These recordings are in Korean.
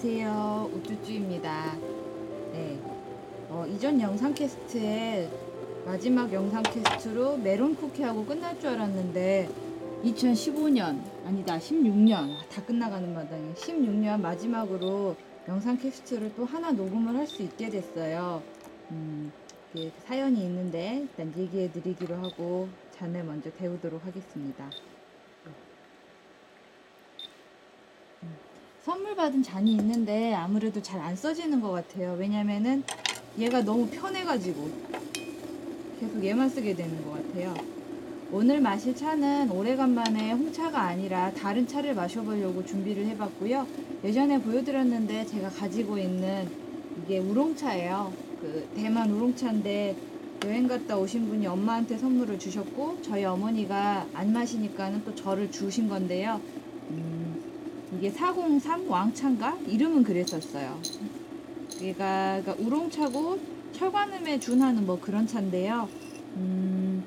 안녕하세요. 우쭈쭈입니다. 네. 어, 이전 영상 캐스트에 마지막 영상 캐스트로 메론 쿠키하고 끝날 줄 알았는데 2015년 아니다 16년 다 끝나가는 마당에 16년 마지막으로 영상 캐스트를 또 하나 녹음을 할 수 있게 됐어요. 음, 사연이 있는데 일단 얘기해 드리기로 하고 잔을 먼저 데우도록 하겠습니다. 선물 받은 잔이 있는데 아무래도 잘 안 써지는 것 같아요. 왜냐면은 얘가 너무 편해가지고 계속 얘만 쓰게 되는 것 같아요. 오늘 마실 차는 오래간만에 홍차가 아니라 다른 차를 마셔보려고 준비를 해봤고요. 예전에 보여드렸는데 제가 가지고 있는 이게 우롱차예요. 그 대만 우롱차인데 여행 갔다 오신 분이 엄마한테 선물을 주셨고 저희 어머니가 안 마시니까는 또 저를 주신 건데요. 음, 이게 403 왕차인가? 이름은 그랬었어요. 얘가 그러니까 우롱차고 철관음에 준하는 뭐 그런 차인데요. 음,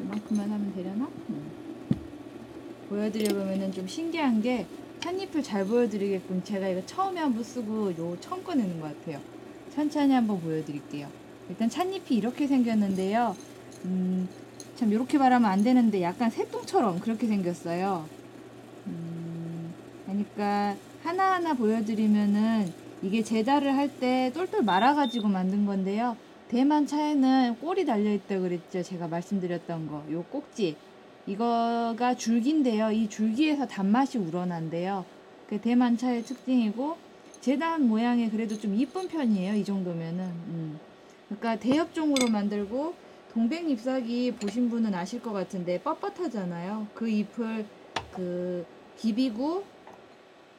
이만큼만 하면 되려나? 음. 보여드려보면은 좀 신기한 게 찻잎을 잘 보여드리게끔 제가 이거 처음에 한번 쓰고 요 처음 꺼내는 것 같아요. 천천히 한번 보여드릴게요. 일단 찻잎이 이렇게 생겼는데요. 음, 참 이렇게 말하면 안 되는데 약간 새똥처럼 그렇게 생겼어요. 음, 그러니까 하나하나 보여드리면은 이게 제다를 할 때 똘똘 말아가지고 만든 건데요. 대만 차에는 꼴이 달려있다 그랬죠. 제가 말씀드렸던 거. 요 꼭지. 이거가 줄기인데요. 이 줄기에서 단맛이 우러난대요. 그 대만 차의 특징이고 재단 모양이 그래도 좀 이쁜 편이에요. 이 정도면은. 음. 그러니까 대엽종으로 만들고 동백 잎사귀 보신 분은 아실 것 같은데 뻣뻣하잖아요. 그 잎을 그 비비고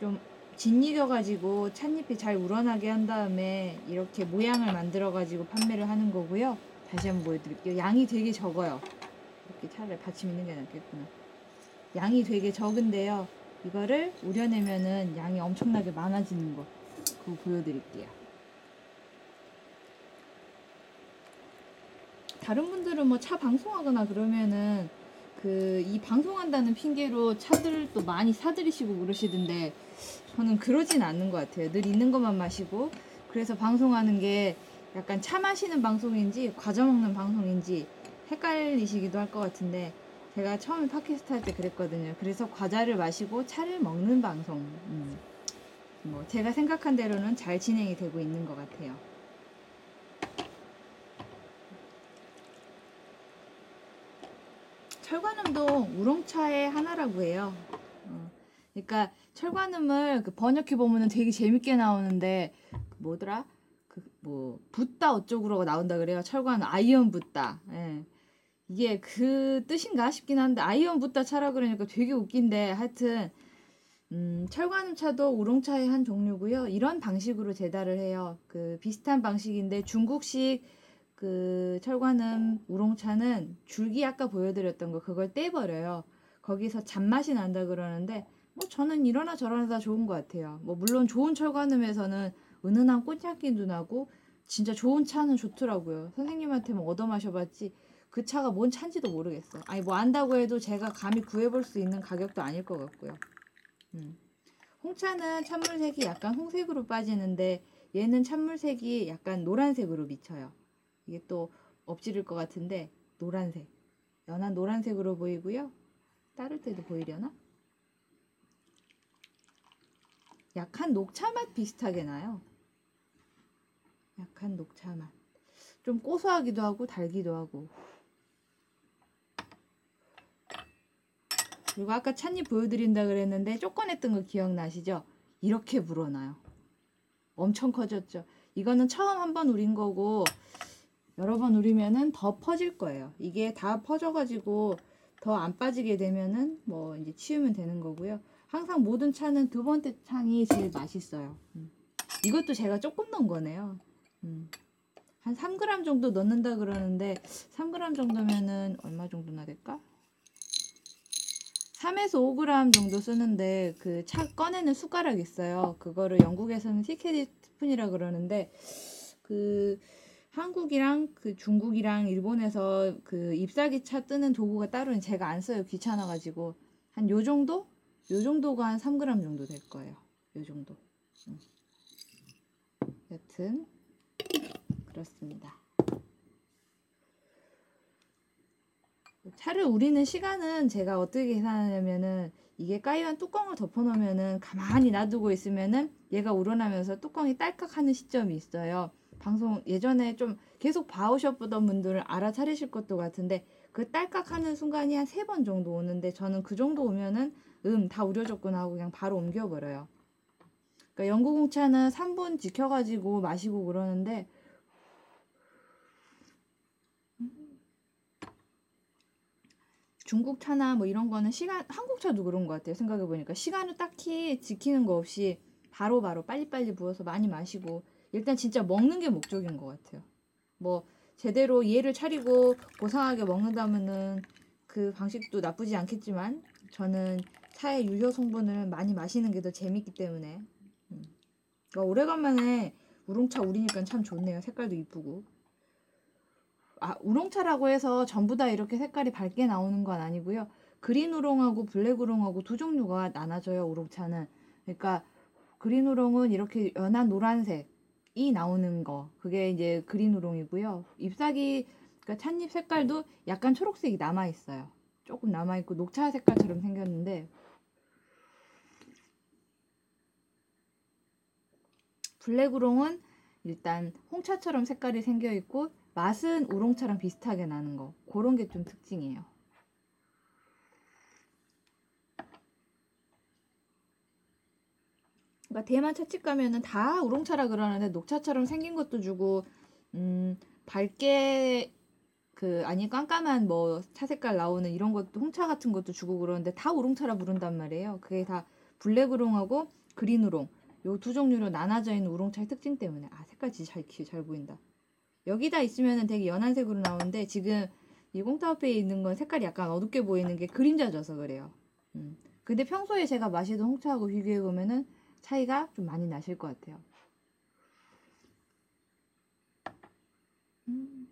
좀 짓이겨가지고 찻잎이 잘 우러나게 한 다음에 이렇게 모양을 만들어가지고 판매를 하는 거고요. 다시 한번 보여드릴게요. 양이 되게 적어요. 이렇게 차라리 받침 있는 게 낫겠구나. 양이 되게 적은데요. 이거를 우려내면은 양이 엄청나게 많아지는 거. 그거 보여드릴게요. 다른 분들은 뭐 차 방송하거나 그러면은 그 이 방송한다는 핑계로 차들 또 많이 사들이시고 그러시던데 저는 그러진 않는 것 같아요. 늘 있는 것만 마시고 그래서 방송하는 게 약간 차 마시는 방송인지 과자 먹는 방송인지 헷갈리시기도 할 것 같은데 제가 처음에 팟캐스트 할 때 그랬거든요. 그래서 과자를 마시고 차를 먹는 방송. 음. 뭐 제가 생각한 대로는 잘 진행이 되고 있는 것 같아요. 철관음도 우롱차의 하나라고 해요. 어. 그러니까 철관음을 그 번역해 보면은 되게 재밌게 나오는데 그 뭐더라? 그 뭐 붓다 어쩌고로 나온다 그래요. 철관 Iron Buddha. 예. 이게 그 뜻인가 싶긴 한데 Iron Buddha 차라 그러니까 되게 웃긴데 하여튼 음, 철관음 차도 우롱차의 한 종류고요. 이런 방식으로 제달을 해요. 그 비슷한 방식인데 중국식 그 철관음 우롱차는 줄기 아까 보여드렸던 거 그걸 떼버려요. 거기서 잔맛이 난다 그러는데 뭐 저는 이러나 저러나 다 좋은 것 같아요. 뭐 물론 좋은 철관음에서는 은은한 꽃향기도 나고 진짜 좋은 차는 좋더라고요. 선생님한테 뭐 얻어 마셔봤지 그 차가 뭔 차인지도 모르겠어요. 아니 뭐 안다고 해도 제가 감히 구해볼 수 있는 가격도 아닐 것 같고요. 음. 홍차는 찬물색이 약간 홍색으로 빠지는데 얘는 찬물색이 약간 노란색으로 비쳐요. 이게 또 엎지를 것 같은데 노란색 연한 노란색으로 보이고요. 따를 때도 보이려나? 약한 녹차 맛 비슷하게 나요. 약한 녹차 맛. 좀 고소하기도 하고 달기도 하고. 그리고 아까 찻잎 보여드린다 그랬는데 쪼꺼냈던 거 기억나시죠? 이렇게 불어나요. 엄청 커졌죠. 이거는 처음 한번 우린 거고 여러 번 우리면은 더 퍼질 거예요. 이게 다 퍼져가지고 더 안 빠지게 되면은 뭐 이제 치우면 되는 거고요. 항상 모든 차는 두 번째 창이 제일 맛있어요. 음. 이것도 제가 조금 넣은 거네요. 음. 한 3g 정도 넣는다 그러는데 3g 정도면은 얼마 정도나 될까? 3에서 5g 정도 쓰는데 그 차 꺼내는 숟가락 있어요. 그거를 영국에서는 티켓 스푼이라 그러는데 그 한국이랑 그 중국이랑 일본에서 그 잎사귀 차 뜨는 도구가 따로는 제가 안 써요. 귀찮아가지고 한 요 정도? 요 정도가 한 3g 정도 될 거예요. 요 정도. 음. 여튼 그렇습니다. 차를 우리는 시간은 제가 어떻게 계산하냐면은 이게 까이만 뚜껑을 덮어놓으면은 가만히 놔두고 있으면은 얘가 우러나면서 뚜껑이 딸깍 하는 시점이 있어요. 방송 예전에 좀 계속 봐오셨던 분들은 알아차리실 것도 같은데 그 딸깍하는 순간이 한 세 번 정도 오는데 저는 그 정도 오면은 음 다 우려졌구나 하고 그냥 바로 옮겨버려요. 그러니까 영구공차는 3분 지켜가지고 마시고 그러는데 중국 차나 뭐 이런 거는 시간 한국 차도 그런 것 같아요. 생각해 보니까 시간을 딱히 지키는 거 없이 바로바로 빨리빨리 부어서 많이 마시고 일단 진짜 먹는 게 목적인 것 같아요. 뭐 제대로 이해를 차리고 고상하게 먹는다면은 그 방식도 나쁘지 않겠지만 저는 차의 유효 성분을 많이 마시는 게 더 재밌기 때문에 음. 그러니까 오래간만에 우롱차 우리니까 참 좋네요. 색깔도 이쁘고 아 우롱차라고 해서 전부 다 이렇게 색깔이 밝게 나오는 건 아니고요. 그린 우롱하고 블랙 우롱하고 두 종류가 나눠져요. 우롱차는 그러니까 그린 우롱은 이렇게 연한 노란색 이 나오는 거 그게 이제 그린 우롱이고요. 잎사귀 그러니까 찻잎 색깔도 약간 초록색이 남아 있어요. 조금 남아 있고 녹차 색깔처럼 생겼는데 블랙 우롱은 일단 홍차처럼 색깔이 생겨 있고 맛은 우롱차랑 비슷하게 나는 거 그런 게 좀 특징이에요. 그러니까 대만 찻집 가면은 다 우롱차라 그러는데 녹차처럼 생긴 것도 주고 음 밝게 그 아니 깜깜한 뭐 차 색깔 나오는 이런 것도 홍차 같은 것도 주고 그러는데 다 우롱차라 부른단 말이에요. 그게 다 블랙 우롱하고 그린 우롱 요 두 종류로 나눠져 있는 우롱차의 특징 때문에 아 색깔 진짜 잘, 기- 잘 보인다. 여기다 있으면은 되게 연한 색으로 나오는데 지금 이 꽁타우페에 있는 건 색깔이 약간 어둡게 보이는 게 그림자져서 그래요. 음. 근데 평소에 제가 마시던 홍차하고 비교해 보면은 차이가 좀 많이 나실 것 같아요. 음.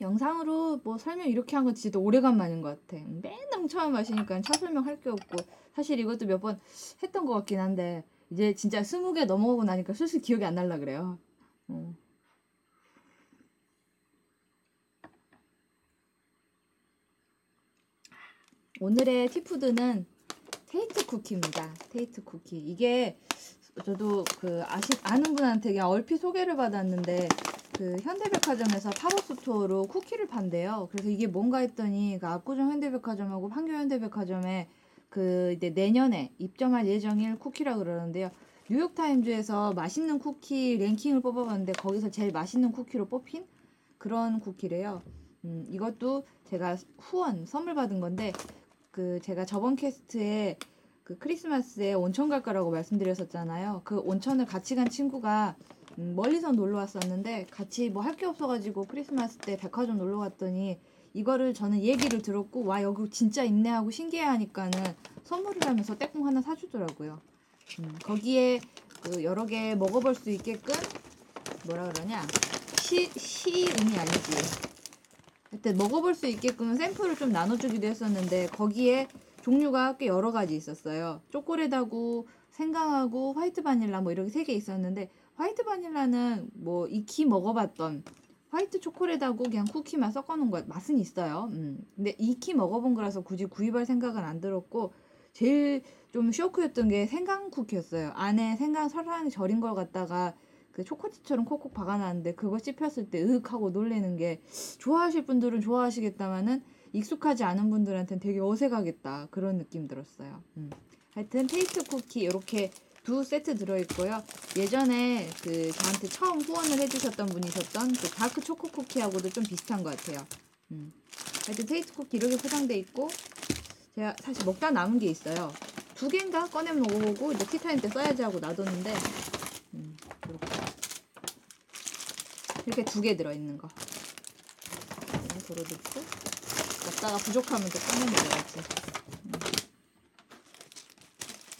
영상으로 뭐 설명 이렇게 한 건 진짜 오래간만인 것 같아. 맨날 홍차만 마시니까 차 설명할 게 없고 사실 이것도 몇 번 했던 것 같긴 한데 이제 진짜 스무 개 넘어가고 나니까 슬슬 기억이 안 날라 그래요. 어. 오늘의 tea food는 Tate 쿠키입니다. Tate 쿠키. 이게 저도 그 아시 아는 분한테 그냥 얼핏 소개를 받았는데 그 현대백화점에서 pop-up store로 쿠키를 판대요. 그래서 이게 뭔가 했더니 그 압구정 현대백화점하고 판교 현대백화점에 그 이제 내년에 입점할 예정일 쿠키라 그러는데요. 뉴욕타임즈에서 맛있는 쿠키 랭킹을 뽑아봤는데 거기서 제일 맛있는 쿠키로 뽑힌 그런 쿠키래요. 음, 이것도 제가 후원 선물 받은 건데 그 제가 저번 캐스트에 그 크리스마스에 온천 갈 거라고 말씀드렸었잖아요. 그 온천을 같이 간 친구가 음, 멀리서 놀러 왔었는데 같이 뭐 할 게 없어가지고 크리스마스 때 백화점 놀러 갔더니 이거를 저는 얘기를 들었고 와 여기 진짜 있네 하고 신기해하니까는 선물을 하면서 떼꿍 하나 사주더라고요. 음, 거기에 그 여러 개 먹어볼 수 있게끔 뭐라 그러냐 시 시음이 아니지. 하여튼 먹어볼 수 있게끔 샘플을 좀 나눠주기도 했었는데 거기에 종류가 꽤 여러 가지 있었어요. 초콜릿하고 생강하고 화이트 바닐라 뭐 이렇게 세 개 있었는데 화이트 바닐라는 뭐 익히 먹어봤던 화이트 초콜릿하고 그냥 쿠키만 섞어놓은 거 맛은 있어요. 음. 근데 익히 먹어본 거라서 굳이 구입할 생각은 안 들었고 제일 좀 쇼크였던 게 생강 쿠키였어요. 안에 생강 설탕이 절인 걸 갖다가 그 초코칩처럼 콕콕 박아놨는데 그거 씹혔을 때 으윽 하고 놀래는 게 좋아하실 분들은 좋아하시겠다마는 익숙하지 않은 분들한테는 되게 어색하겠다 그런 느낌 들었어요. 음. 하여튼 Tate's 쿠키 이렇게 두 세트 들어있고요. 예전에 그 저한테 처음 후원을 해주셨던 분이셨던 그 다크 초코 쿠키하고도 좀 비슷한 것 같아요. 음. 하여튼 테이스트 쿠키 이렇게 포장돼 있고 제가 사실 먹다 남은 게 있어요. 두 개인가 꺼내 먹어보고 이제 티타임 때 써야지 하고 놔뒀는데 음, 이렇게 이렇게 두 개 들어있는 거. 네, 도로 넣고 먹다가 부족하면 또 꺼내 먹어야지. 음.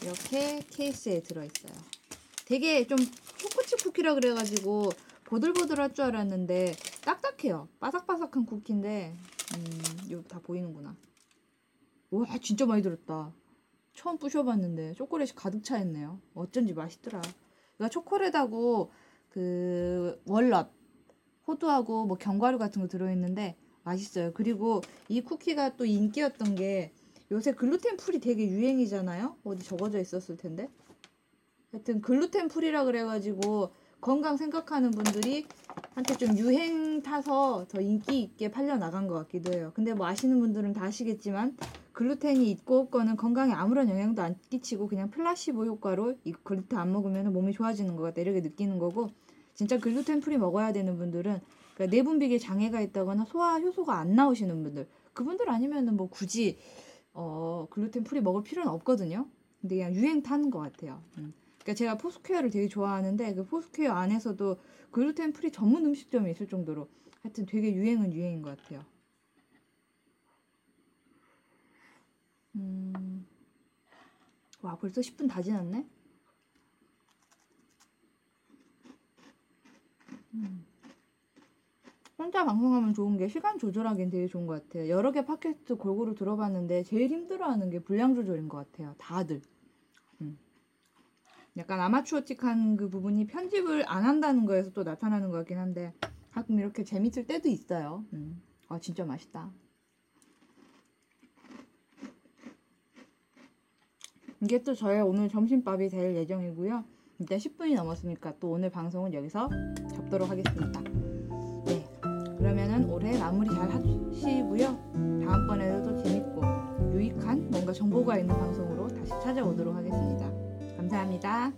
이렇게 케이스에 들어있어요. 되게 좀 초코칩 쿠키라 그래가지고 보들보들할 줄 알았는데 딱딱해요. 바삭바삭한 쿠키인데 음, 이거 다 보이는구나. 와 진짜 많이 들었다. 처음 부셔봤는데 초콜릿이 가득 차 있네요. 어쩐지 맛있더라. 그러니까 초콜릿하고 그그 월넛 호두하고 뭐 견과류 같은 거 들어있는데 맛있어요. 그리고 이 쿠키가 또 인기였던 게 요새 글루텐 풀이 되게 유행이잖아요. 어디 적어져 있었을 텐데. 하여튼 gluten free라 그래가지고 건강 생각하는 분들이 한테 좀 유행 타서 더 인기 있게 팔려 나간 것 같기도 해요. 근데 뭐 아시는 분들은 다 아시겠지만 글루텐이 있고 없고는 건강에 아무런 영향도 안 끼치고 그냥 플라시보 효과로 이 글루텐 안 먹으면 몸이 좋아지는 것 같다 이렇게 느끼는 거고 진짜 gluten free 먹어야 되는 분들은 그러니까 내분비계 장애가 있다거나 소화 효소가 안 나오시는 분들 그분들 아니면은 뭐 굳이 어 gluten free 먹을 필요는 없거든요. 근데 그냥 유행 타는 것 같아요. 음. 그러니까 제가 Foursquare를 되게 좋아하는데 그 Foursquare 안에서도 gluten free 전문 음식점이 있을 정도로 하여튼 되게 유행은 유행인 것 같아요. 음. 와 벌써 10분 다 지났네. 음. 혼자 방송하면 좋은 게 시간 조절하기엔 되게 좋은 것 같아요. 여러 개 팟캐스트 골고루 들어봤는데 제일 힘들어하는 게 분량 조절인 것 같아요. 다들. 음. 약간 아마추어틱한 그 부분이 편집을 안 한다는 거에서 또 나타나는 것 같긴 한데 가끔 이렇게 재밌을 때도 있어요. 음. 아 진짜 맛있다. 이게 또 저의 오늘 점심밥이 될 예정이고요. 일단 10분이 넘었으니까 또 오늘 방송은 여기서 접도록 하겠습니다. 네. 그러면은 올해 마무리 잘 하시고요. 다음번에도 또 재밌고 유익한 뭔가 정보가 있는 방송으로 다시 찾아오도록 하겠습니다. 감사합니다.